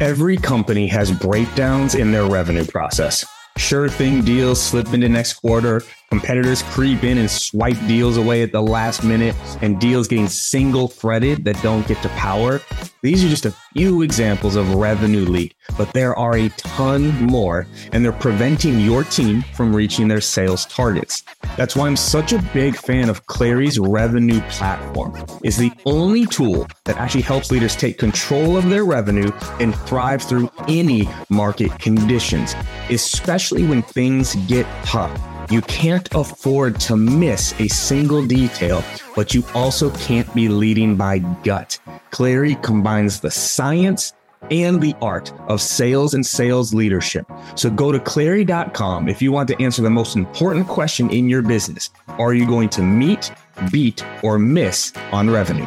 Every company has breakdowns in their revenue process. Sure thing deals slip into next quarter, competitors creep in and swipe deals away at the last minute, and deals getting single threaded that don't get to power. These are just a few examples of revenue leak, but there are a ton more, and they're preventing your team from reaching their sales targets. That's why I'm such a big fan of Clari's revenue platform. It's the only tool that actually helps leaders take control of their revenue and thrive through any market conditions, especially when things get tough. You can't afford to miss a single detail, but you also can't be leading by gut. Clary combines the science and the art of sales and sales leadership. So go to clari.com if you want to answer the most important question in your business. Are you going to meet, beat, or miss on revenue?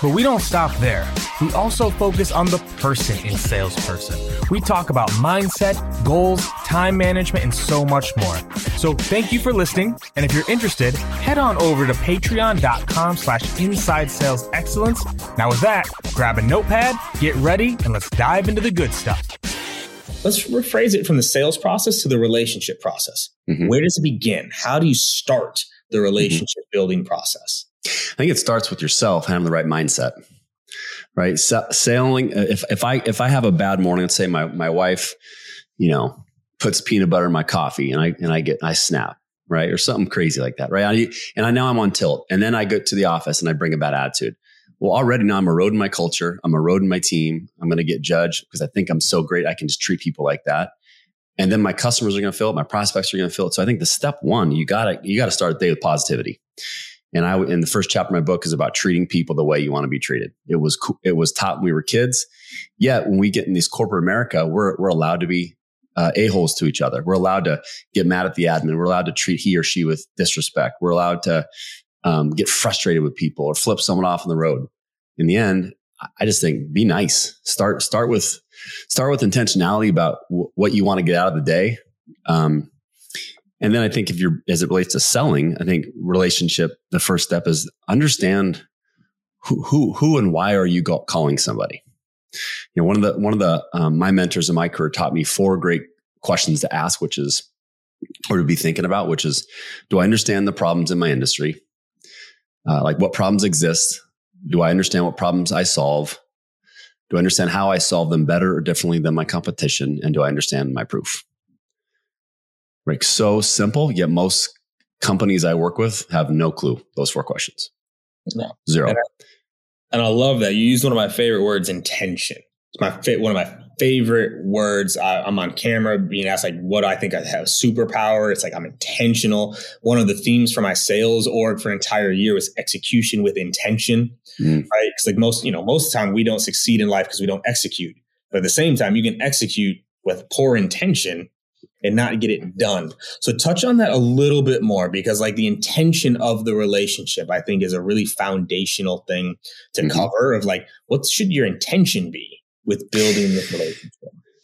But we don't stop there. We also focus on the person in salesperson. We talk about mindset, goals, time management, and so much more. So thank you for listening. And if you're interested, head on over to patreon.com slash inside sales excellence. Now with that, grab a notepad, get ready, and let's dive into the good stuff. Let's rephrase it from the sales process to the relationship process. Mm-hmm. Where does it begin? How do you start the relationship mm-hmm. building process? I think it starts with yourself having the right mindset, right? sailing. Uh, if if I if I have a bad morning, let's say my my wife, you know, puts peanut butter in my coffee, and I and I get I snap, right, or something crazy like that, right? I, and I know I'm on tilt, and then I go to the office and I bring a bad attitude. Well, already now I'm eroding my culture. I'm eroding my team. I'm going to get judged because I think I'm so great. I can just treat people like that. And then my customers are going to feel it. My prospects are going to feel it. So I think the step one, you gotta, you gotta start the day with positivity. And I, in the first chapter of my book is about treating people the way you want to be treated. It was, it was taught when we were kids. Yet when we get in these corporate America, we're, we're allowed to be uh, a-holes to each other. We're allowed to get mad at the admin. We're allowed to treat he or she with disrespect. We're allowed to um, get frustrated with people or flip someone off on the road. In the end, I just think be nice. Start, start with, start with intentionality about w- what you want to get out of the day. Um, and then I think if you're, as it relates to selling, I think relationship, the first step is understand who, who, who and why are you calling somebody? You know, one of the, one of the, um, my mentors in my career taught me four great questions to ask, which is, or to be thinking about, which is, do I understand the problems in my industry? Uh, like what problems exist? Do I understand what problems I solve? Do I understand how I solve them better or differently than my competition? And do I understand my proof? Like so simple, yet most companies I work with have no clue those four questions. No. Zero. And I, and I love that. You used one of my favorite words, intention. It's my fa- one of my favorite words. I, am on camera being asked like, what do I think I have superpower? It's like I'm intentional. One of the themes for my sales org for an entire year was execution with intention, mm. right? Because like most, you know, most of the time we don't succeed in life because we don't execute. But at the same time, you can execute with poor intention and not get it done. So touch on that a little bit more because like the intention of the relationship, I think is a really foundational thing to mm-hmm. cover of like, what should your intention be with building this relationship?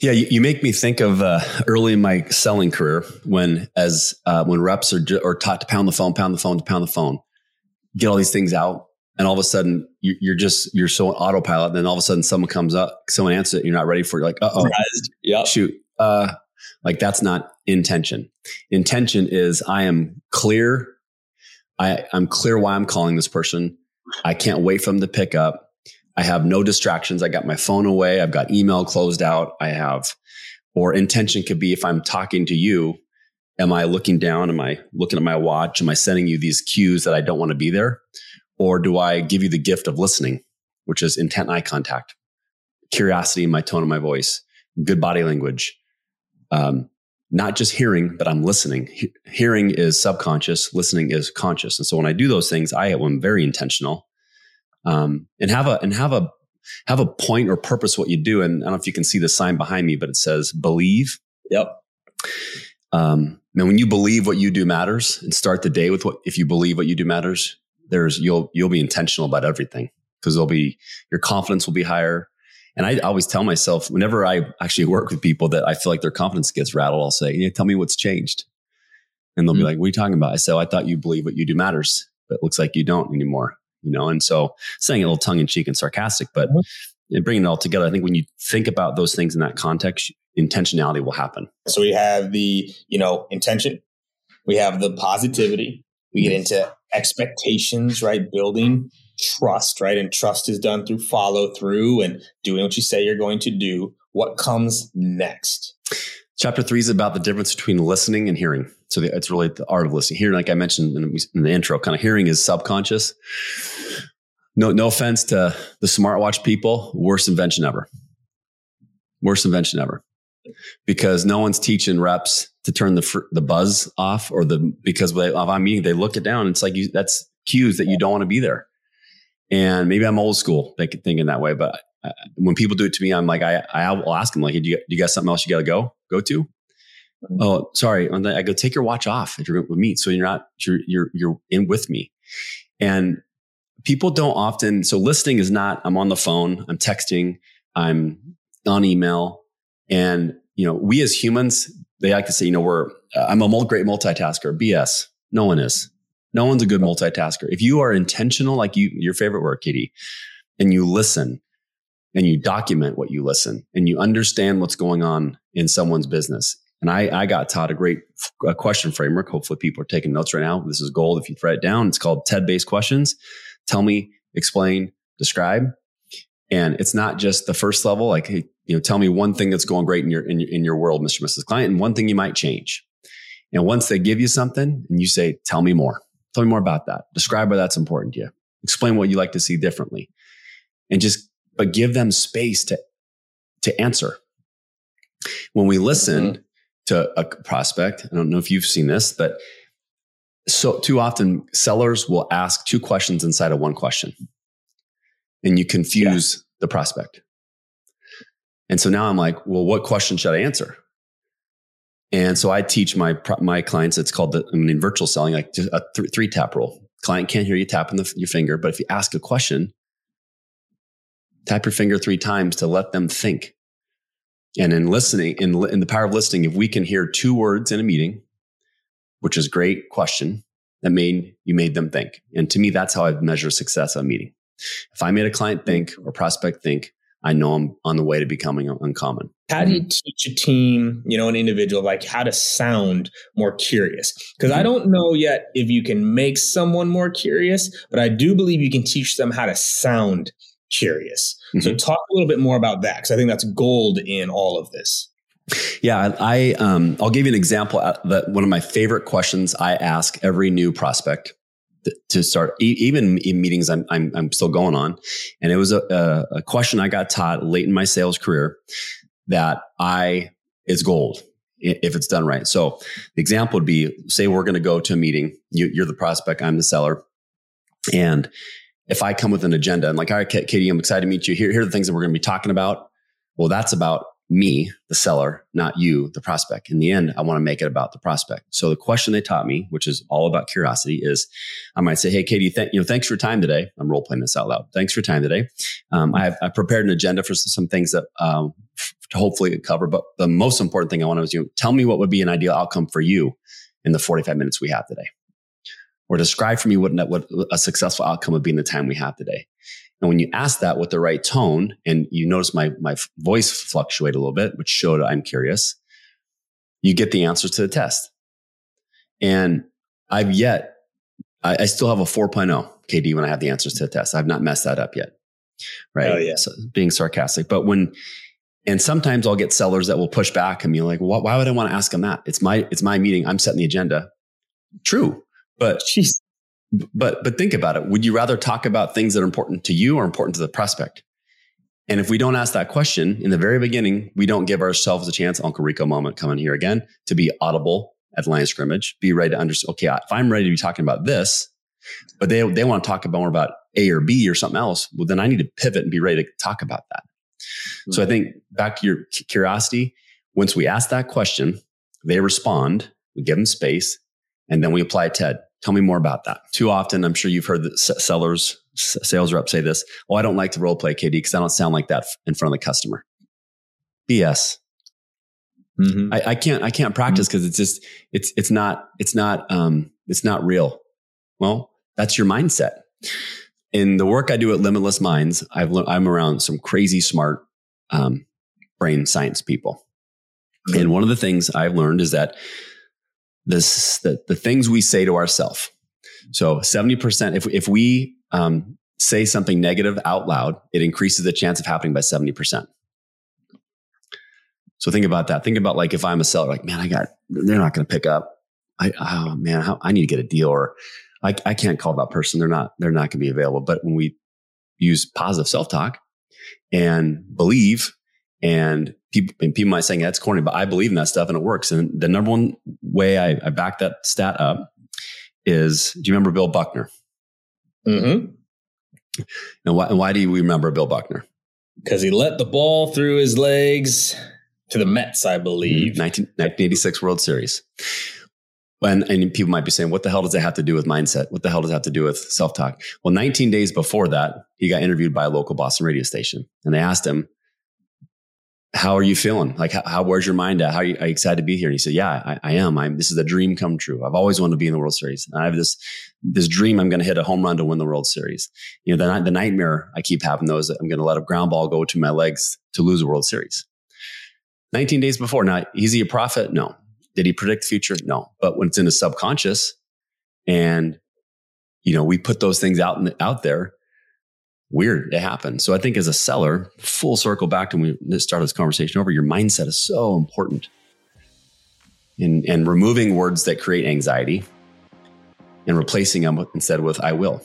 Yeah, you, you make me think of uh, early in my selling career when, as uh, when reps are, are taught to pound the phone, pound the phone, to pound the phone, get all these things out, and all of a sudden you, you're just you're so on autopilot. And then all of a sudden someone comes up, someone answers it, you're not ready for it. You're like, uh oh, yeah, shoot, uh, like that's not intention. Intention is I am clear. I, I'm clear why I'm calling this person. I can't wait for them to pick up. I have no distractions. I got my phone away. I've got email closed out. I have, or intention could be if I'm talking to you, am I looking down? Am I looking at my watch? Am I sending you these cues that I don't want to be there? Or do I give you the gift of listening, which is intent eye contact, curiosity in my tone of my voice, good body language, um, not just hearing, but I'm listening. He- hearing is subconscious, listening is conscious. And so when I do those things, I am very intentional. um, and have a and have a have a point or purpose what you do. And I don't know if you can see the sign behind me, but it says believe. Yep. Um, and when you believe what you do matters and start the day with what, if you believe what you do matters, there's, you'll, you'll be intentional about everything because there'll be, your confidence will be higher. And I always tell myself whenever I actually work with people that I feel like their confidence gets rattled, I'll say, yeah, tell me what's changed. And they'll mm-hmm. be like, what are you talking about? I say, I thought you believe what you do matters, but it looks like you don't anymore, you know? And so saying a little tongue in cheek and sarcastic, but mm-hmm. bringing it all together, I think when you think about those things in that context, intentionality will happen. So we have the, you know, intention, we have the positivity, we get into expectations, right? Building trust, right? And trust is done through follow through and doing what you say you're going to do. What comes next? Chapter three is about the difference between listening and hearing. So the, it's really the art of listening. Hearing, like I mentioned in, in the intro, kind of hearing is subconscious. No, no offense to the smartwatch people. Worst invention ever. Worst invention ever because no one's teaching reps to turn the fr- the buzz off or the because if I'm they look it down. It's like you that's cues that you don't want to be there. And maybe I'm old school thinking that way, but uh, when people do it to me, I'm like I I will ask them like, hey, do you, do you got something else you got to go go to? Mm-hmm. Oh, sorry. I go take your watch off if you're with me, so you're not you're you're you're in with me. And people don't often. So listening is not. I'm on the phone. I'm texting. I'm on email. And, you know, we as humans, they like to say, you know, we're, uh, I'm a great multitasker. BS. No one is. No one's a good multitasker. If you are intentional, like you, your favorite word, KD, and you listen and you document what you listen and you understand what's going on in someone's business. And I, I got taught a great a question framework. Hopefully people are taking notes right now. This is gold. If you write it down, it's called TED based questions. Tell me, explain, describe. And it's not just the first level, like, hey, you know, tell me one thing that's going great in your, in your, in your world, Mr. Mrs. Client, and one thing you might change. And once they give you something and you say, tell me more, tell me more about that. Describe why that's important to you. Explain what you like to see differently and just, but give them space to, to answer. When we listen mm-hmm. to a prospect, I don't know if you've seen this, but so too often sellers will ask two questions inside of one question and you confuse yeah. the prospect. And so now I'm like, well, what question should I answer? And so I teach my my clients. It's called the I mean, in virtual selling, like a th- three tap rule. Client can't hear you tapping the, your finger, but if you ask a question, tap your finger three times to let them think. And in listening, in, in the power of listening, if we can hear two words in a meeting, which is great question, that made you made them think. And to me, that's how I measure success on meeting. If I made a client think or prospect think, I know I'm on the way to becoming uncommon. How do you teach a team, you know, an individual, like how to sound more curious? Because mm-hmm. I don't know yet if you can make someone more curious, but I do believe you can teach them how to sound curious. Mm-hmm. So talk a little bit more about that because I think that's gold in all of this. Yeah, I um, I'll give you an example. Uh, that one of my favorite questions I ask every new prospect to start even in meetings I'm, I'm, I'm still going on. And it was a, a, question I got taught late in my sales career that I is gold if it's done right. So the example would be, say we're going to go to a meeting. You, you're the prospect. I'm the seller. And if I come with an agenda and like, all right, KD, I'm excited to meet you. Here, here are the things that we're going to be talking about. Well, that's about me, the seller, not you, the prospect. In the end, I want to make it about the prospect. So the question they taught me, which is all about curiosity, is I might say, "Hey, KD, th- you know, thanks for time today." I'm role playing this out loud. Thanks for time today. Um, I have I prepared an agenda for some things that um, to hopefully cover, but the most important thing I want to know, tell me what would be an ideal outcome for you in the 45 minutes we have today, or describe for me what what a successful outcome would be in the time we have today. And when you ask that with the right tone, and you notice my, my voice fluctuate a little bit, which showed I'm curious, you get the answer to the test. And I've yet, I, I still have a 4.0 KD when I have the answers to the test. I've not messed that up yet. Right. Oh, yeah. So being sarcastic. But when, and sometimes I'll get sellers that will push back and be like, well, why would I want to ask them that? It's my, it's my meeting. I'm setting the agenda. True. But Jeez but but think about it. Would you rather talk about things that are important to you or important to the prospect? And if we don't ask that question in the very beginning, we don't give ourselves a chance, Uncle Rico moment coming here again, to be audible at line scrimmage, be ready to understand, okay, if I'm ready to be talking about this, but they, they want to talk about more about A or B or something else, well, then I need to pivot and be ready to talk about that. Mm-hmm. So I think back to your curiosity, once we ask that question, they respond, we give them space, and then we apply TED. Tell me more about that. Too often, I'm sure you've heard the sellers, sales reps say this. Oh, I don't like to role play KD because I don't sound like that in front of the customer. BS. Mm-hmm. I, I, can't I can't practice because mm-hmm. it's just it's it's not it's not um it's not real. Well, that's your mindset. In the work I do at Limitless Minds, I've le- I'm around some crazy smart um, brain science people, mm-hmm. and one of the things I've learned is that this the, the things we say to ourselves. So seventy percent, if if we um, say something negative out loud, it increases the chance of happening by seventy percent. So think about that. Think about like if I'm a seller, like, man, I got, they're not going to pick up. I, oh man, how, I need to get a deal or I, I can't call that person. They're not, they're not going to be available. But when we use positive self talk and believe and people, and people might say that's corny, but I believe in that stuff and it works. And the number one way I, I back that stat up is, do you remember Bill Buckner? Mm-hmm. And why, and why do you remember Bill Buckner? Because he let the ball through his legs to the Mets, I believe. 19, 1986 World Series. When, and people might be saying, what the hell does that have to do with mindset? What the hell does that have to do with self talk? Well, 19 days before that, he got interviewed by a local Boston radio station. And they asked him, how are you feeling? Like, how, how where's your mind at? How are you, are you, excited to be here? And he said, yeah, I, I am. I'm, this is a dream come true. I've always wanted to be in the World Series. I have this, this dream. I'm going to hit a home run to win the World Series. You know, the, the nightmare I keep having though is that I'm going to let a ground ball go to my legs to lose a World Series. 19 days before. Now, is he a prophet? No. Did he predict the future? No. But when it's in the subconscious and, you know, we put those things out, the, out there, weird, it happens. So I think as a seller, full circle back to when we started this conversation over, your mindset is so important. And, and removing words that create anxiety and replacing them instead with I will.